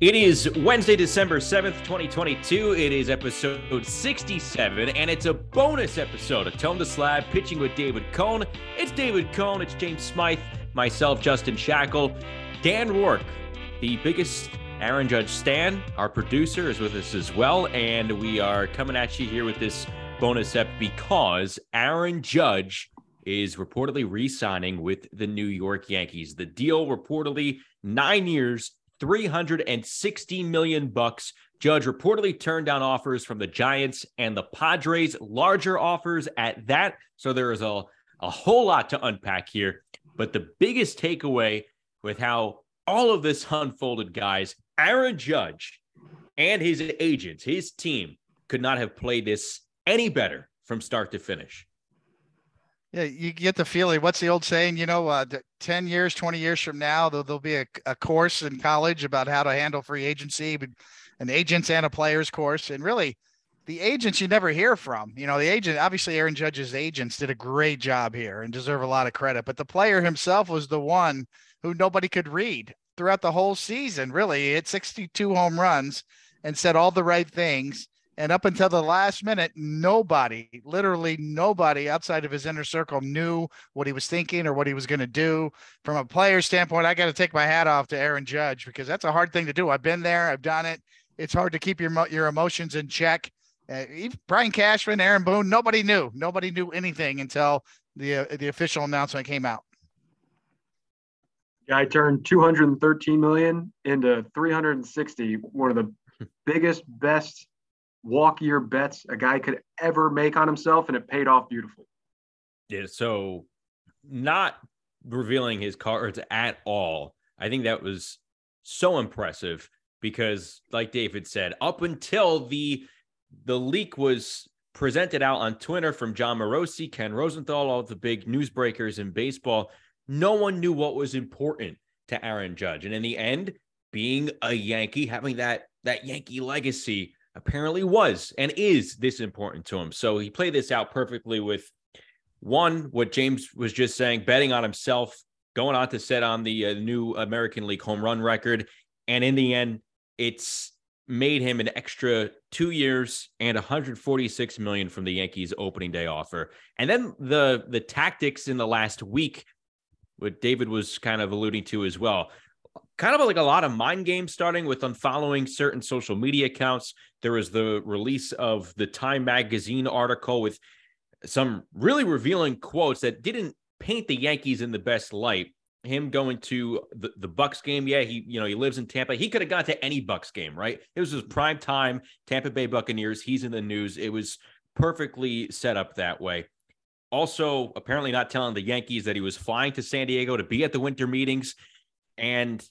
It is Wednesday, December 7th, 2022. It is episode 67, and it's a bonus episode of Toeing the Slab pitching with David Cone. It's David Cone, it's James Smythe, myself, Justin Shackil, Dan Rourke, the biggest Aaron Judge Stan, our producer, is with us as well. And we are coming at you here with this bonus ep because Aaron Judge is reportedly re signing with the New York Yankees. The deal reportedly nine years, 360 million bucks. Judge reportedly turned down offers from the Giants and the Padres, larger offers at that. So there is a, a whole lot to unpack here. But the biggest takeaway with how all of this unfolded, guys, Aaron Judge and his agents, his team, could not have played this any better from start to finish. Yeah, you get the feeling. What's the old saying? You know, uh, 10 years, 20 years from now, there'll, there'll be a, a course in college about how to handle free agency, an agents and a players course. And really, the agents you never hear from. You know, the agent, obviously, Aaron Judge's agents did a great job here and deserve a lot of credit. But the player himself was the one who nobody could read throughout the whole season. Really, he hit 62 home runs and said all the right things and up until the last minute, nobody, literally nobody outside of his inner circle knew what he was thinking or what he was going to do. From a player standpoint, I got to take my hat off to Aaron Judge because that's a hard thing to do. I've been there, I've done it. It's hard to keep your your emotions in check. Uh, Brian Cashman, Aaron Boone, nobody knew. Nobody knew anything until the uh, the official announcement came out. Guy turned 213 million into 360. One of the biggest, best walk year bets a guy could ever make on himself, and it paid off beautifully. Yeah. So, not revealing his cards at all. I think that was so impressive because, like David said, up until the the leak was presented out on Twitter from Jon Morosi, Ken Rosenthal, all the big newsbreakers in baseball, no one knew what was important to Aaron Judge. And in the end, being a Yankee, having that that Yankee legacy apparently was and is this important to him. So he played this out perfectly with one, what James was just saying, betting on himself, going on to set on the uh, new American League home run record. And in the end, it's made him an extra two years and 146 million from the Yankees opening day offer. And then the the tactics in the last week, what David was kind of alluding to as well kind of like a lot of mind games starting with unfollowing certain social media accounts. There was the release of the Time magazine article with some really revealing quotes that didn't paint the Yankees in the best light. Him going to the, the Bucks game, yeah, he you know he lives in Tampa. He could have gone to any Bucks game, right? It was his mm-hmm. prime time. Tampa Bay Buccaneers. He's in the news. It was perfectly set up that way. Also, apparently not telling the Yankees that he was flying to San Diego to be at the winter meetings, and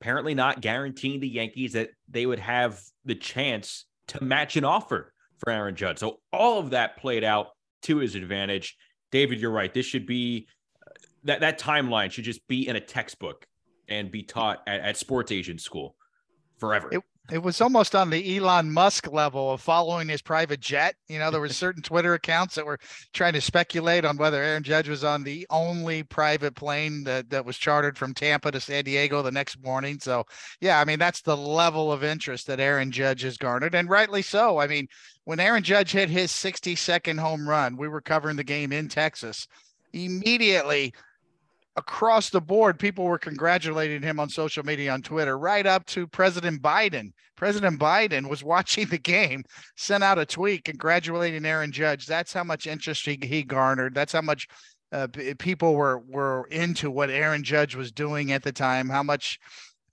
apparently not guaranteeing the Yankees that they would have the chance to match an offer for Aaron Judge. So all of that played out to his advantage. David, you're right. This should be uh, that that timeline should just be in a textbook and be taught at, at sports agent school forever. It, it was almost on the Elon Musk level of following his private jet. You know, there were certain Twitter accounts that were trying to speculate on whether Aaron Judge was on the only private plane that, that was chartered from Tampa to San Diego the next morning. So, yeah, I mean, that's the level of interest that Aaron Judge has garnered, and rightly so. I mean, when Aaron Judge hit his 60 second home run, we were covering the game in Texas. Immediately, across the board, people were congratulating him on social media on Twitter, right up to President Biden. President Biden was watching the game, sent out a tweet congratulating Aaron Judge. That's how much interest he, he garnered. That's how much uh, people were were into what Aaron Judge was doing at the time. How much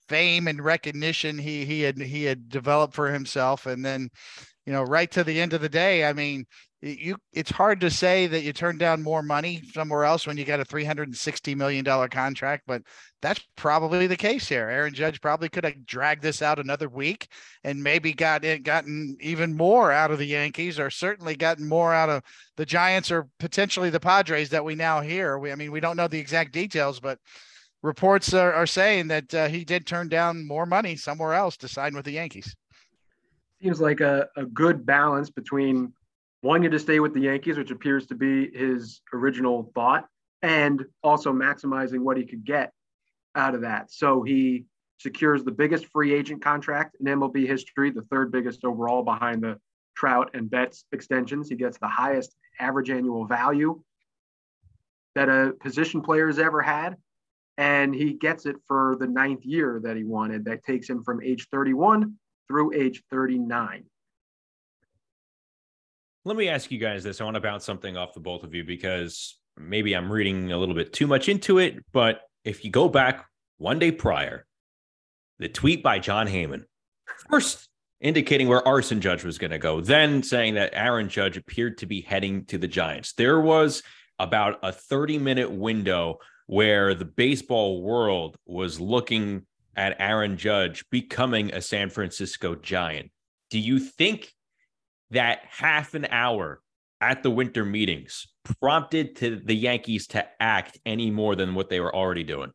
fame and recognition he he had he had developed for himself, and then you know, right to the end of the day, I mean, you it's hard to say that you turned down more money somewhere else when you got a 360 million dollar contract but that's probably the case here. Aaron judge probably could have dragged this out another week and maybe got it gotten even more out of the yankees or certainly gotten more out of the giants or potentially the padres that we now hear. We i mean we don't know the exact details but reports are, are saying that uh, he did turn down more money somewhere else to sign with the yankees. Seems like a, a good balance between wanting to stay with the Yankees, which appears to be his original thought, and also maximizing what he could get out of that. So he secures the biggest free agent contract in MLB history, the third biggest overall behind the Trout and Betts extensions. He gets the highest average annual value that a position player has ever had. And he gets it for the ninth year that he wanted. That takes him from age 31 through age 39. Let me ask you guys this. I want to bounce something off the both of you because maybe I'm reading a little bit too much into it. But if you go back one day prior, the tweet by Jon Heyman, first indicating where Aaron Judge was going to go, then saying that Aaron Judge appeared to be heading to the Giants. There was about a 30 minute window where the baseball world was looking at Aaron Judge becoming a San Francisco Giant. Do you think that half an hour at the winter meetings prompted to the Yankees to act any more than what they were already doing?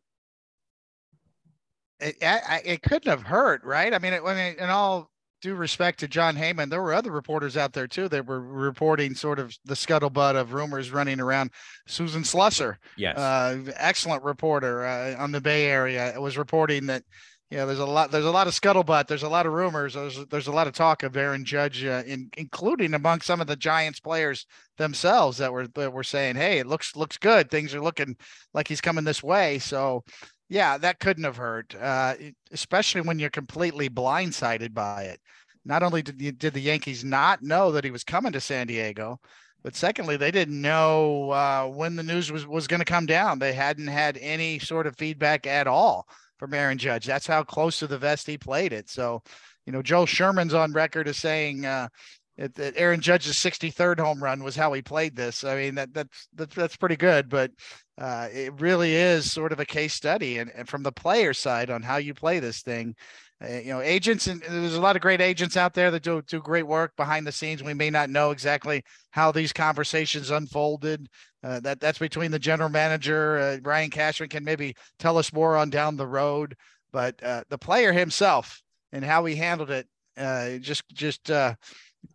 It, it couldn't have hurt, right? I mean, it, I mean, in all due respect to Jon Heyman, there were other reporters out there too that were reporting sort of the scuttlebutt of rumors running around. Susan Slusser, yes, uh, excellent reporter uh, on the Bay Area, was reporting that yeah, there's a lot. There's a lot of scuttlebutt. There's a lot of rumors. There's there's a lot of talk of Aaron Judge, uh, in, including among some of the Giants players themselves that were that were saying, "Hey, it looks looks good. Things are looking like he's coming this way." So, yeah, that couldn't have hurt, uh, especially when you're completely blindsided by it. Not only did you, did the Yankees not know that he was coming to San Diego, but secondly, they didn't know uh, when the news was was going to come down. They hadn't had any sort of feedback at all from Aaron Judge. That's how close to the vest he played it. So, you know, Joel Sherman's on record as saying uh, that Aaron Judge's 63rd home run was how he played this. I mean, that that's that's, that's pretty good, but uh, it really is sort of a case study, and, and from the player side on how you play this thing. Uh, you know, agents and there's a lot of great agents out there that do do great work behind the scenes. We may not know exactly how these conversations unfolded. Uh, that that's between the general manager, uh, Brian Cashman, can maybe tell us more on down the road. But uh, the player himself and how he handled it, uh, just just uh,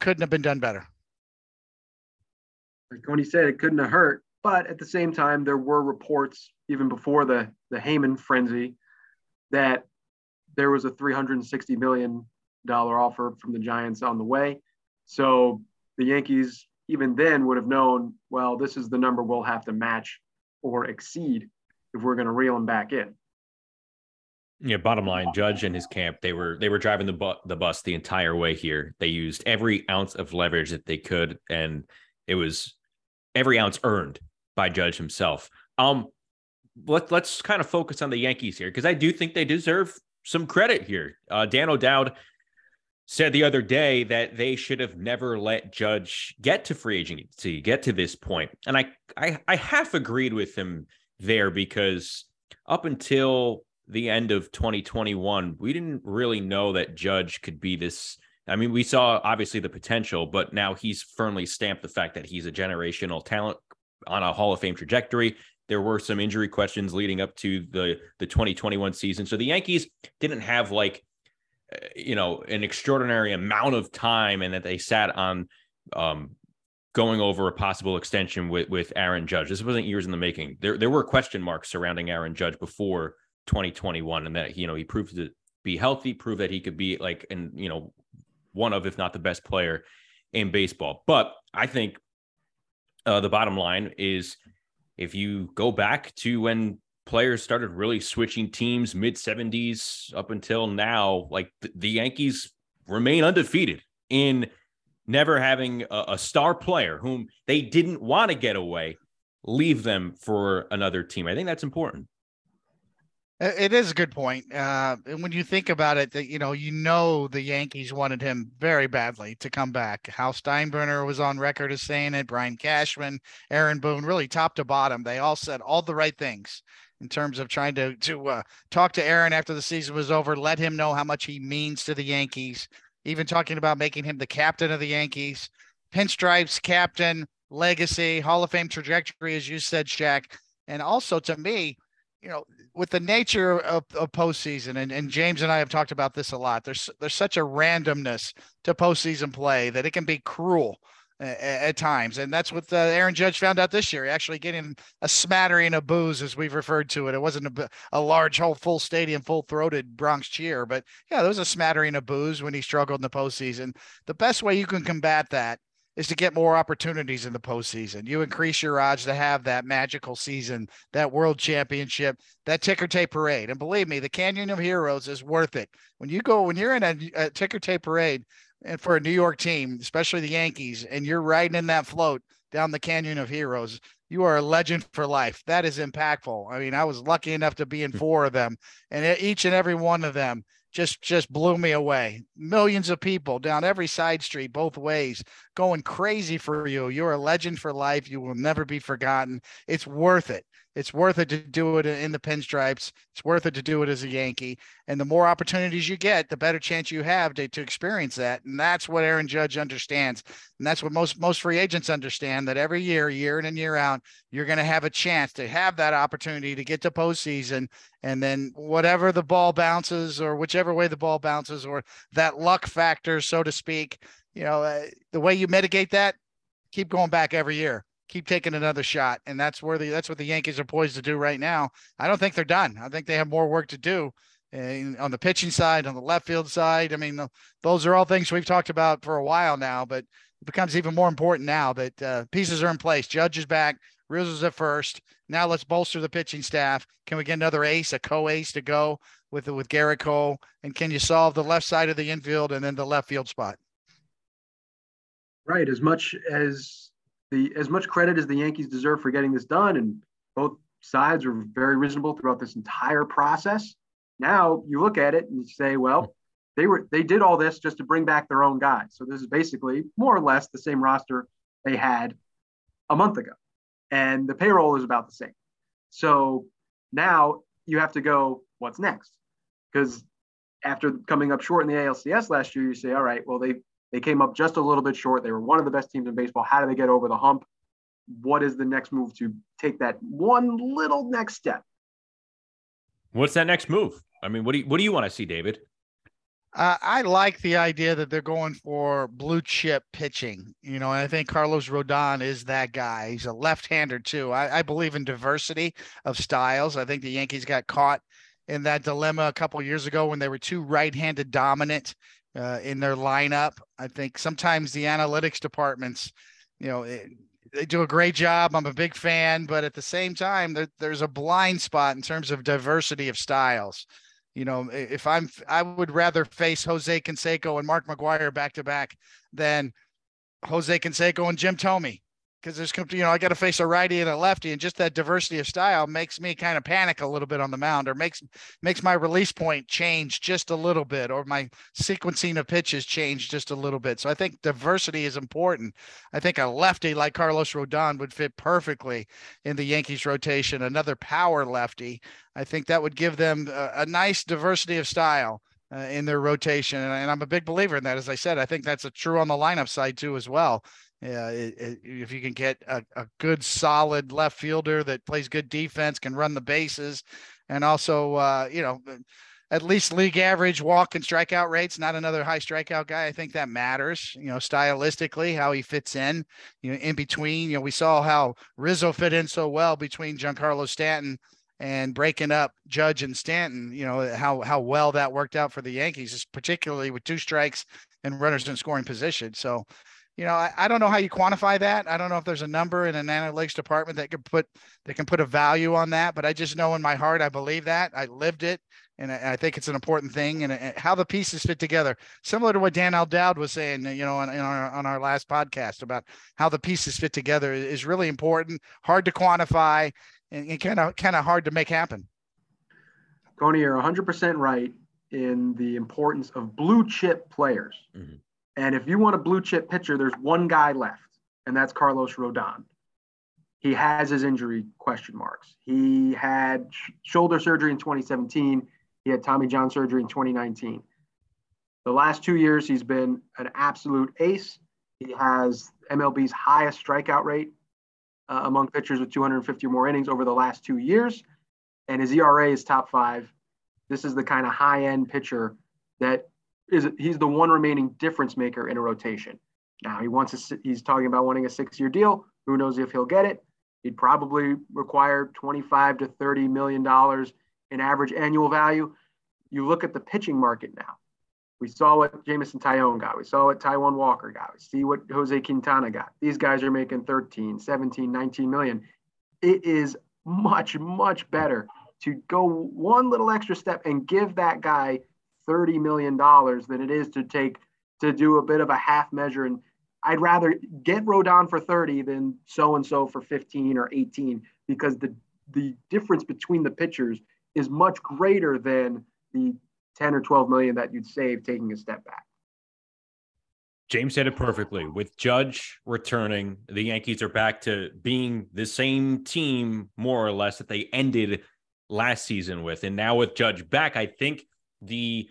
couldn't have been done better. Like Tony said, it couldn't have hurt. But at the same time, there were reports even before the the Heyman frenzy that there was a 360 million dollar offer from the Giants on the way. So the Yankees even then would have known, well, this is the number we'll have to match or exceed if we're going to reel him back in. Yeah, bottom line, Judge and his camp, they were they were driving the bu- the bus the entire way here. They used every ounce of leverage that they could, and it was every ounce earned by Judge himself. Um, let let's kind of focus on the Yankees here because I do think they deserve some credit here. Uh, Dan O'Dowd said the other day that they should have never let Judge get to free agency, get to this point. And I, I, I half agreed with him there because up until the end of 2021, we didn't really know that Judge could be this. I mean, we saw obviously the potential, but now he's firmly stamped the fact that he's a generational talent on a Hall of Fame trajectory. There were some injury questions leading up to the the 2021 season. So the Yankees didn't have like uh, you know an extraordinary amount of time and that they sat on um, going over a possible extension with with Aaron Judge. This wasn't years in the making. There there were question marks surrounding Aaron Judge before 2021 and that you know he proved to be healthy, proved that he could be like and you know one of if not the best player in baseball. But I think uh, the bottom line is if you go back to when players started really switching teams mid 70s up until now like the, the yankees remain undefeated in never having a, a star player whom they didn't want to get away leave them for another team. I think that's important it is a good point. Uh, and when you think about it, that you know, you know, the Yankees wanted him very badly to come back. Hal Steinbrenner was on record as saying it. Brian Cashman, Aaron Boone, really top to bottom, they all said all the right things in terms of trying to to uh, talk to Aaron after the season was over, let him know how much he means to the Yankees. Even talking about making him the captain of the Yankees, pinstripes, captain, legacy, Hall of Fame trajectory, as you said, Shaq. And also to me, you know, with the nature of, of postseason, and, and James and I have talked about this a lot. There's there's such a randomness to postseason play that it can be cruel at times. And that's what uh, Aaron Judge found out this year. Actually getting a smattering of boos, as we've referred to it. It wasn't a, a large, whole, full stadium, full throated Bronx cheer, but yeah, there was a smattering of boos when he struggled in the postseason. The best way you can combat that is to get more opportunities in the postseason. You increase your odds to have that magical season, that world championship, that ticker tape parade. And believe me, the Canyon of Heroes is worth it. When you go, when you're in a, a ticker tape parade, and for a New York team, especially the Yankees, and you're riding in that float down the Canyon of Heroes, you are a legend for life. That is impactful. I mean, I was lucky enough to be in hmm. four of them, and each and every one of them just just blew me away. Millions of people down every side street, both ways, going crazy for you. You're a legend for life. You will never be forgotten. It's worth it. It's worth it to do it in the pinstripes. It's worth it to do it as a Yankee. And the more opportunities you get, the better chance you have to, to experience that. And that's what Aaron Judge understands. And that's what most most free agents understand that every year, year in and year out, you're going to have a chance to have that opportunity to get to postseason. And then whatever the ball bounces or whichever way the ball bounces or that luck factor, so to speak, you know, uh, the way you mitigate that, keep going back every year keep taking another shot. And that's where the that's what the Yankees are poised to do right now. I don't think they're done. I think they have more work to do and on the pitching side, on the left field side. I mean, those are all things we've talked about for a while now, but it becomes even more important now that uh, pieces are in place. Judge is back. Rizzo's at first. Now let's bolster the pitching staff. Can we get another ace, a co-ace to go with with Gerrit Cole? And can you solve the left side of the infield and then the left field spot? Right. As much as the as much credit as the Yankees deserve for getting this done, and both sides were very reasonable throughout this entire process. Now you look at it and you say, well, they were they did all this just to bring back their own guys. So this is basically more or less the same roster they had a month ago, and the payroll is about the same. So now you have to go, what's next? Because after coming up short in the ALCS last year, you say, all right, well they they came up just a little bit short. They were one of the best teams in baseball. How do they get over the hump? What is the next move to take that one little next step? What's that next move? I mean, what do you, what do you want to see, David? Uh, I like the idea that they're going for blue chip pitching. You know, I think Carlos Rodon is that guy. He's a left-hander too. I, I believe in diversity of styles. I think the Yankees got caught in that dilemma a couple years ago when they were too right-handed dominant uh, in their lineup. I think sometimes the analytics departments, you know, it, they do a great job. I'm a big fan, but at the same time, there, there's a blind spot in terms of diversity of styles. You know, if I'm, I would rather face Jose Canseco and Mark McGwire back to back than Jose Canseco and Jim Thome because there's you know I got to face a righty and a lefty, and just that diversity of style makes me kind of panic a little bit on the mound, or makes makes my release point change just a little bit, or my sequencing of pitches change just a little bit. So I think diversity is important. I think a lefty like Carlos Rodon would fit perfectly in the Yankees rotation. Another power lefty, I think that would give them a, a nice diversity of style. Uh, in their rotation. And, and, I'm a big believer in that. As I said, I think that's a true on the lineup side too, as well. Yeah, it, it, if you can get a, a good solid left fielder that plays good defense, can run the bases, and also uh, you know at least league average walk and strikeout rates, not another high strikeout guy. I think that matters, you know, stylistically, how he fits in, you know, in between. You know, we saw how Rizzo fit in so well between Giancarlo Stanton and breaking up Judge and Stanton, you know, how how well that worked out for the Yankees, particularly with two strikes and runners in scoring position. So you know, I, I don't know how you quantify that. I don't know if there's a number in an analytics department that can put that can put a value on that, but I just know in my heart I believe that. I lived it, and I, I think it's an important thing. And, and, how the pieces fit together, similar to what Dan Dowd was saying, you know, on, our on our last podcast about how the pieces fit together is really important, hard to quantify, and kind of kind of hard to make happen. Coney, you're 100% right in the importance of blue chip players. Mm-hmm. And if you want a blue chip pitcher, there's one guy left, and that's Carlos Rodon. He has his injury question marks. He had sh- shoulder surgery in 2017. He had Tommy John surgery in 2019. The last two years, he's been an absolute ace. He has MLB's highest strikeout rate uh, among pitchers with 250 or more innings over the last two years. And his ERA is top five. This is the kind of high end pitcher that is he's the one remaining difference maker in a rotation. Now he wants a, he's talking about wanting a six-year deal. Who knows if he'll get it? He'd probably require 25 to 30 million dollars in average annual value. You look at the pitching market now. We saw what Jameson Taillon got. We saw what Taijuan Walker got. We see what Jose Quintana got. These guys are making 13, 17, 19 million. It is much, much better to go one little extra step and give that guy $30 million than it is to take to do a bit of a half measure. And I'd rather get Rodon for 30 than so and so for 15 or 18 because the the difference between the pitchers is much greater than the 10 or 12 million that you'd save taking a step back. James said it perfectly. With Judge returning, the Yankees are back to being the same team, more or less, that they ended last season with. And now with Judge back, I think the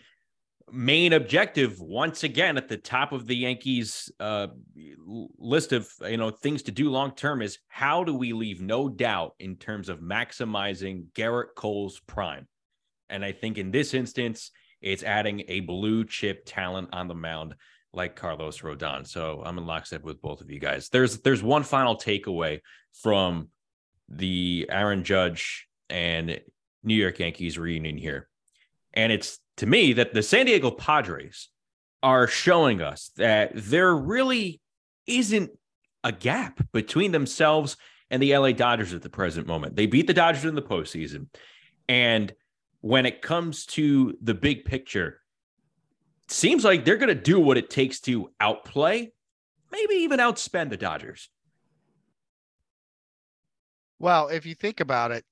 main objective once again at the top of the Yankees uh, list of you know things to do long term is how do we leave no doubt in terms of maximizing Gerrit Cole's prime? And I think in this instance it's adding a blue chip talent on the mound like Carlos Rodon. So I'm in lockstep with both of you guys. There's there's one final takeaway from the Aaron Judge and New York Yankees reunion here and it's to me that the San Diego Padres are showing us that there really isn't a gap between themselves and the LA Dodgers at the present moment. They beat the Dodgers in the postseason. And when it comes to the big picture, seems like they're going to do what it takes to outplay, maybe even outspend the Dodgers. Well, if you think about it,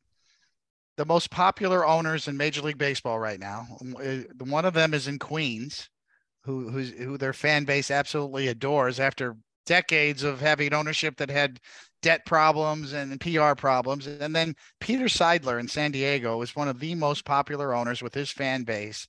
the most popular owners in Major League Baseball right now. Uh, one of them is in Queens, who who their fan base absolutely adores after decades of having ownership that had debt problems and PR problems. And then Peter Seidler in San Diego is one of the most popular owners with his fan base.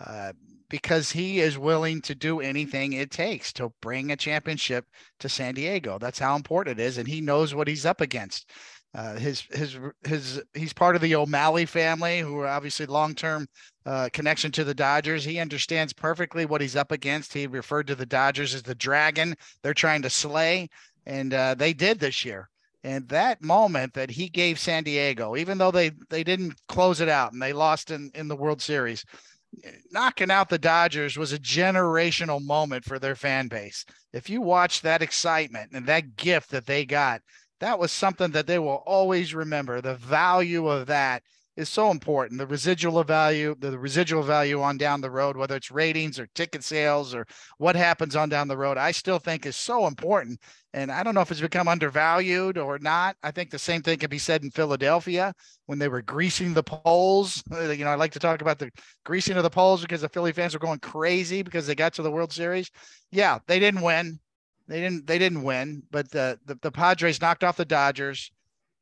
Uh, because he is willing to do anything it takes to bring a championship to San Diego. That's how important it is. And he knows what he's up against. Uh, his his his he's part of the O'Malley family, who are obviously long term uh, connection to the Dodgers. He understands perfectly what he's up against. He referred to the Dodgers as the dragon they're trying to slay, and uh, they did this year. And that moment that he gave San Diego, even though they they didn't close it out and they lost in in the World Series, knocking out the Dodgers was a generational moment for their fan base. If you watch that excitement and that gift that they got that was something that they will always remember. The value of that is so important. The residual value, the residual value on down the road, whether it's ratings or ticket sales or what happens on down the road, I still think is so important. And I don't know if it's become undervalued or not. I think the same thing can be said in Philadelphia when they were greasing the poles. You know, I like to talk about the greasing of the poles because the Philly fans were going crazy because they got to the World Series. Yeah, they didn't win. They didn't they didn't win, but the, the, the Padres knocked off the Dodgers.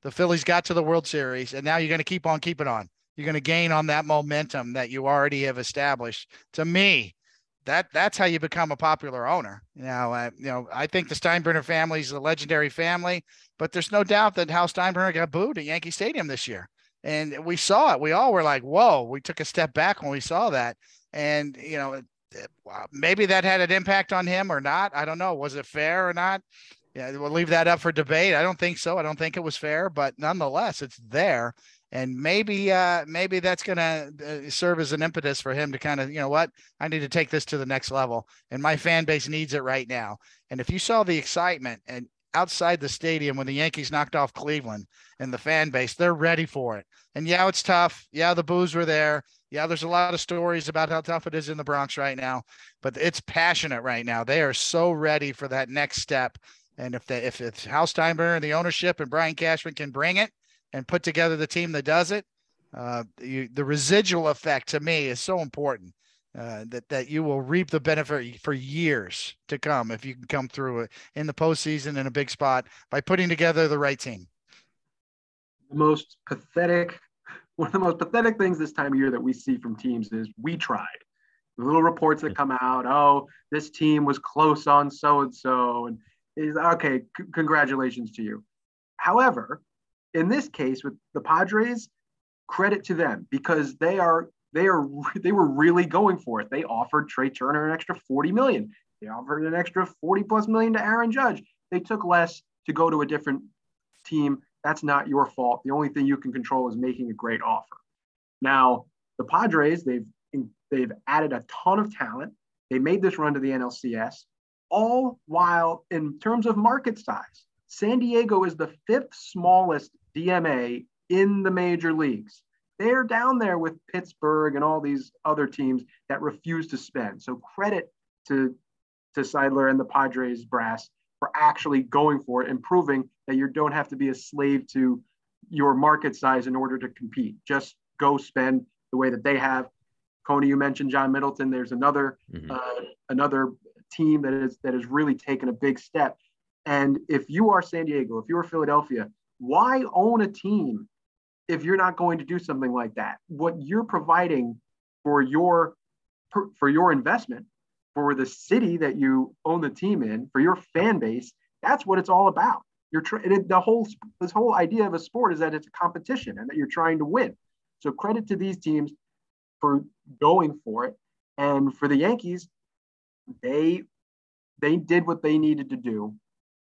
The Phillies got to the World Series, and now you're going to keep on keeping on. You're going to gain on that momentum that you already have established. To me, that that's how you become a popular owner. You know, uh, you know, I think the Steinbrenner family is a legendary family, but there's no doubt that Hal Steinbrenner got booed at Yankee Stadium this year, and we saw it. We all were like, "Whoa!" We took a step back when we saw that, and you know, maybe that had an impact on him or not. I don't know. Was it fair or not? Yeah, we'll leave that up for debate. I don't think so. I don't think it was fair, but nonetheless, it's there. And maybe, uh, maybe that's going to uh, serve as an impetus for him to kind of, you know what, I need to take this to the next level, and my fan base needs it right now. And if you saw the excitement and outside the stadium when the Yankees knocked off Cleveland and the fan base, they're ready for it. And yeah, it's tough. Yeah, the boos were there yeah, there's a lot of stories about how tough it is in the Bronx right now, but it's passionate right now. They are so ready for that next step. And if they, if it's Steinbrenner and the ownership and Brian Cashman can bring it and put together the team that does it, uh, you, the residual effect to me is so important. Uh, that that you will reap the benefit for years to come if you can come through it in the postseason in a big spot by putting together the right team. The most pathetic one of the most pathetic things this time of year that we see from teams is we tried. The little reports that come out, oh, this team was close on so and so, and is okay. C- congratulations to you. However, in this case with the Padres, credit to them because they are they are they were really going for it. They offered Trey Turner an extra 40 million. They offered an extra 40 plus million to Aaron Judge. They took less to go to a different team. That's not your fault. The only thing you can control is making a great offer. Now, the Padres, they've they've added a ton of talent. They made this run to the NLCS, all while in terms of market size, San Diego is the fifth smallest DMA in the major leagues. They're down there with Pittsburgh and all these other teams that refuse to spend. So credit to to Seidler and the Padres brass for actually going for it and proving that you don't have to be a slave to your market size in order to compete. Just go spend the way that they have. Coney, you mentioned John Middleton. There's another mm-hmm. uh, another team that is that has really taken a big step. And if you are San Diego, if you are Philadelphia, why own a team if you're not going to do something like that? What you're providing for your for your investment for the city that you own the team in, for your fan base, that's what it's all about. You're trying the whole this whole idea of a sport is that it's a competition and that you're trying to win. So credit to these teams for going for it, and for the Yankees, they they did what they needed to do.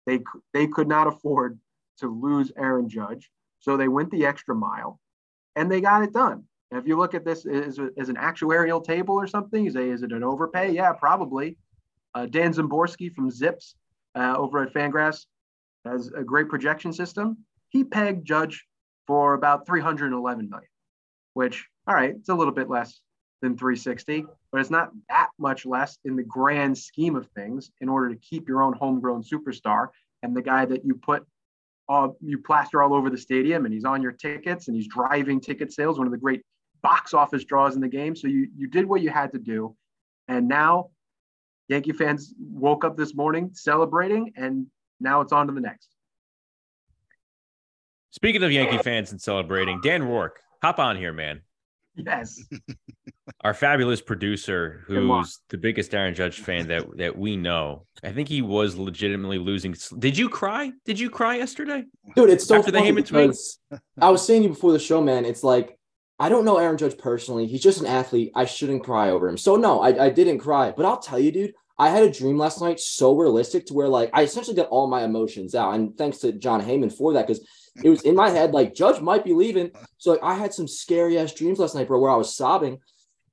They they could not afford to lose Aaron Judge, so they went the extra mile, and they got it done. And if you look at this as, as an actuarial table or something, you say, is it an overpay? Yeah, probably. Uh, Dan Szymborski from Zips uh, over at Fangraphs has a great projection system. He pegged Judge for about 311 million, which, all right, it's a little bit less than 360, but it's not that much less in the grand scheme of things in order to keep your own homegrown superstar and the guy that you put uh, you plaster all over the stadium and he's on your tickets and he's driving ticket sales, one of the great box office draws in the game. So you you did what you had to do, and now Yankee fans woke up this morning celebrating, and now it's on to the next. Speaking of Yankee fans and celebrating, Dan Rourke, hop on here, man. Yes. Our fabulous producer, who's the biggest Aaron Judge fan that that we know. I think he was legitimately losing. Did you cry? Did you cry yesterday, dude? It's so After funny because I was saying you before the show, man. It's like I don't know Aaron Judge personally. He's just an athlete. I shouldn't cry over him. So no, I, I didn't cry. But I'll tell you, dude, I had a dream last night so realistic to where like I essentially got all my emotions out. And thanks to Jon Heyman for that, because it was in my head like Judge might be leaving. So like I had some scary ass dreams last night, bro, where I was sobbing.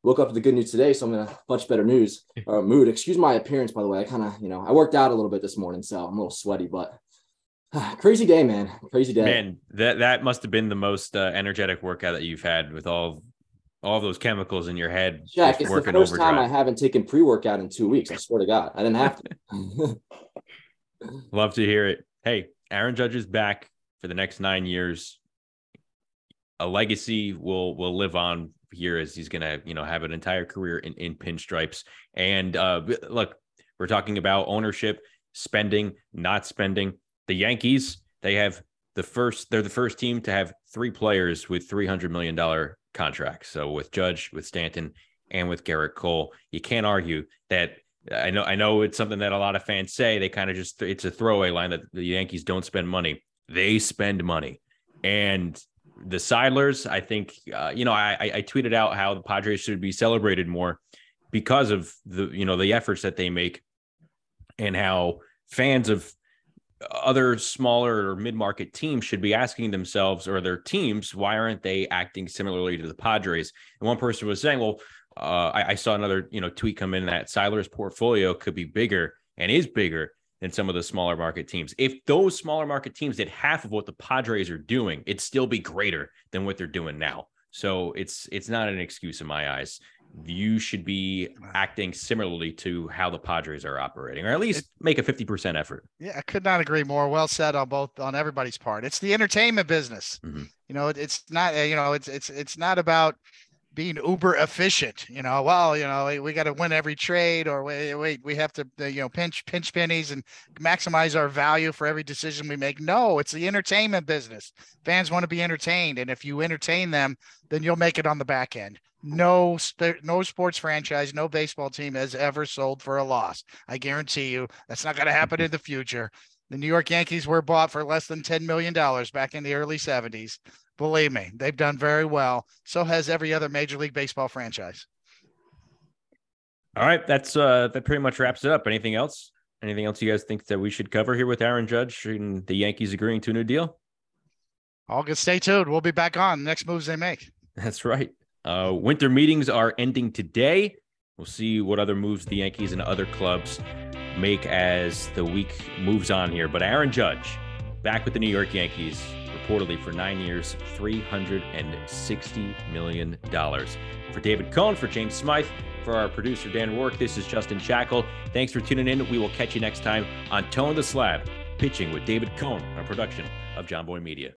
Woke up with the good news today, so I'm in a much better news or uh, mood. Excuse my appearance, by the way. I kind of, you know, I worked out a little bit this morning, so I'm a little sweaty, but crazy day, man. Crazy day. Man, that that must have been the most uh, energetic workout that you've had with all all those chemicals in your head. Jack, it's the first time I haven't taken pre workout in two weeks. I swear to God, I didn't have to. Love to hear it. Hey, Aaron Judge is back for the next nine years. A legacy will will live on here as he's gonna, you know, have an entire career in, in pinstripes. And uh, look, we're talking about ownership, spending, not spending the Yankees, they have the first, they're the first team to have three players with $300 million contracts. So with Judge, with Stanton, and with Gerrit Cole, you can't argue that. I know, I know it's something that a lot of fans say. They kind of just, it's a throwaway line that the Yankees don't spend money. They spend money. And the Seidlers. I think, uh, you know, I, I tweeted out how the Padres should be celebrated more because of the, you know, the efforts that they make and how fans of other smaller or mid-market teams should be asking themselves or their teams why aren't they acting similarly to the Padres? And one person was saying, well, uh, I, I, saw another you know tweet come in that Seidler's portfolio could be bigger and is bigger than some of the smaller market teams. If those smaller market teams did half of what the Padres are doing, it'd still be greater than what they're doing now. So it's it's not an excuse in my eyes you should be acting similarly to how the Padres are operating, or at least make a 50% effort. Yeah, I could not agree more. Well said on both on everybody's part. It's the entertainment business. Mm-hmm. You know, it's not, you know, it's it's it's not about being uber efficient you know well you know we got to win every trade or wait, wait we have to you know pinch pinch pennies and maximize our value for every decision we make no it's the entertainment business fans want to be entertained and if you entertain them then you'll make it on the back end no no sports franchise no baseball team has ever sold for a loss i guarantee you that's not going to happen in the future the New York Yankees were bought for less than $10 million back in the early 70s. Believe me, they've done very well. So has every other Major League Baseball franchise. All right, that's uh that pretty much wraps it up. Anything else? Anything else you guys think that we should cover here with Aaron Judge and the Yankees agreeing to a new deal? All good. Stay tuned. We'll be back on next moves they make. That's right. Uh, winter meetings are ending today. We'll see what other moves the Yankees and other clubs make as the week moves on here. But Aaron Judge back with the New York Yankees, reportedly for nine years, $360 million. For David Cone, for James Smythe, for our producer, Dan Rourke, this is Justin Shackil. Thanks for tuning in. We will catch you next time on Toeing the Slab, pitching with David Cone, a production of Jomboy Media.